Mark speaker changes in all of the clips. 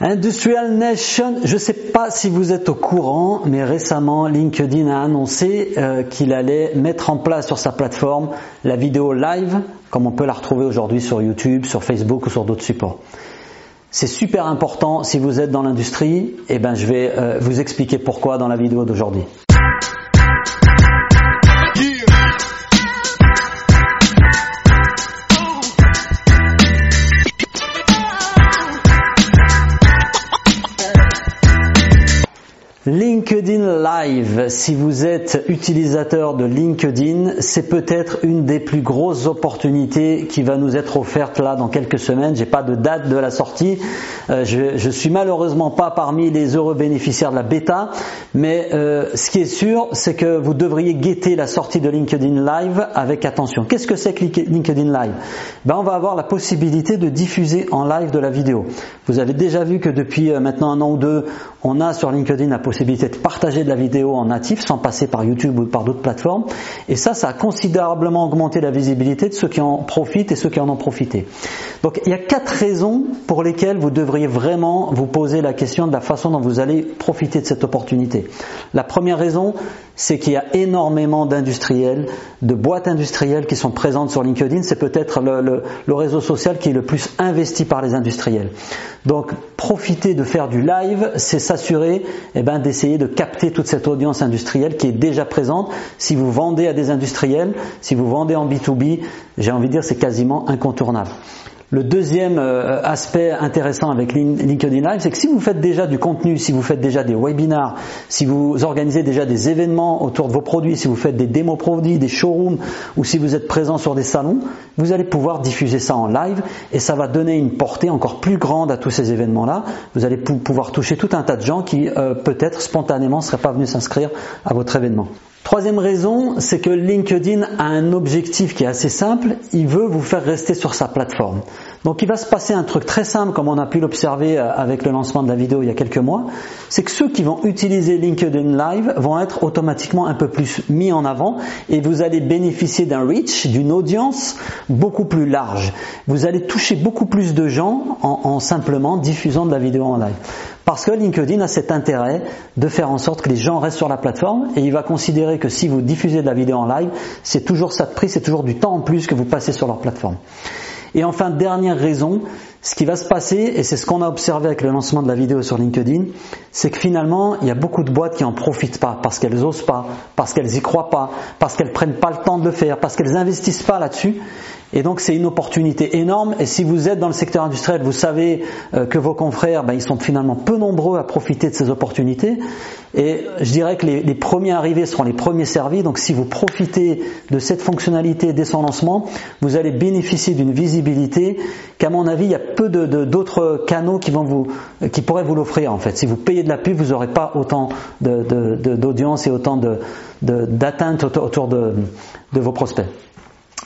Speaker 1: Industrial Nation, je ne sais pas si vous êtes au courant, mais récemment LinkedIn a annoncé euh, qu'il allait mettre en place sur sa plateforme la vidéo live, comme on peut la retrouver aujourd'hui sur YouTube, sur Facebook ou sur d'autres supports. C'est super important si vous êtes dans l'industrie, et eh ben je vais euh, vous expliquer pourquoi dans la vidéo d'aujourd'hui. LinkedIn Live, si vous êtes utilisateur de LinkedIn, c'est peut-être une des plus grosses opportunités qui va nous être offerte là dans quelques semaines. J'ai pas de date de la sortie. Euh, je, je suis malheureusement pas parmi les heureux bénéficiaires de la bêta, mais euh, ce qui est sûr, c'est que vous devriez guetter la sortie de LinkedIn Live avec attention. Qu'est-ce que c'est que LinkedIn Live? Ben on va avoir la possibilité de diffuser en live de la vidéo. Vous avez déjà vu que depuis euh, maintenant un an ou deux, on a sur LinkedIn la possibilité possibilité de partager de la vidéo en natif sans passer par YouTube ou par d'autres plateformes. Et ça, ça a considérablement augmenté la visibilité de ceux qui en profitent et ceux qui en ont profité. Donc il y a quatre raisons pour lesquelles vous devriez vraiment vous poser la question de la façon dont vous allez profiter de cette opportunité. La première raison, c'est qu'il y a énormément d'industriels, de boîtes industrielles qui sont présentes sur LinkedIn. C'est peut-être le, réseau social qui est le plus investi par les industriels. Donc profiter de faire du live, c'est s'assurer eh ben, d'essayer de capter toute cette audience industrielle qui est déjà présente. Si vous vendez à des industriels, si vous vendez en B2B, j'ai envie de dire c'est quasiment incontournable. Le deuxième euh, aspect intéressant avec LinkedIn Live, c'est que si vous faites déjà du contenu, si vous faites déjà des webinars, si vous organisez déjà des événements autour de vos produits, si vous faites des démos produits, des showrooms, ou si vous êtes présent sur des salons, vous allez pouvoir diffuser ça en live et ça va donner une portée encore plus grande à tous ces événements-là. Vous allez pouvoir toucher tout un tas de gens qui euh, peut-être spontanément ne seraient pas venus s'inscrire à votre événement. Troisième raison, c'est que LinkedIn a un objectif qui est assez simple, il veut vous faire rester sur sa plateforme. Donc il va se passer un truc très simple comme on a pu l'observer euh, avec le lancement de la vidéo il y a quelques mois, c'est que ceux qui vont utiliser LinkedIn Live vont être automatiquement un peu plus mis en avant et vous allez bénéficier d'un reach, d'une audience beaucoup plus large. Vous allez toucher beaucoup plus de gens en, en simplement diffusant de la vidéo en live. Parce que LinkedIn a cet intérêt de faire en sorte que les gens restent sur la plateforme et il va considérer que si vous diffusez de la vidéo en live, c'est toujours ça de prix, c'est toujours du temps en plus que vous passez sur leur plateforme. Et enfin, dernière raison, ce qui va se passer, et c'est ce qu'on a observé avec le lancement de la vidéo sur LinkedIn, c'est que finalement, il y a beaucoup de boîtes qui en profitent pas, parce qu'elles osent pas, parce qu'elles y croient pas, parce qu'elles prennent pas le temps de le faire, parce qu'elles investissent pas là-dessus. Et donc c'est une opportunité énorme. Et si vous êtes dans le secteur industriel, vous savez euh, que vos confrères, ben, ils sont finalement peu nombreux à profiter de ces opportunités. Et je dirais que les, premiers arrivés seront les premiers servis. Donc si vous profitez de cette fonctionnalité dès son lancement, vous allez bénéficier d'une visibilité qu'à mon avis, il y a peu d'autres canaux qui vont vous, qui pourraient vous l'offrir en fait. Si vous payez de la pub, vous n'aurez pas autant d'audience et autant d'atteinte autour de vos prospects.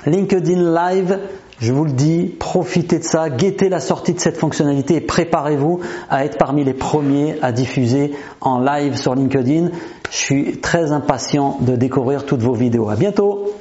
Speaker 1: LinkedIn Live, je vous le dis, profitez de ça, guettez la sortie de cette fonctionnalité et préparez-vous à être parmi les premiers à diffuser en live sur LinkedIn. Je suis très impatient de découvrir toutes vos vidéos. À bientôt!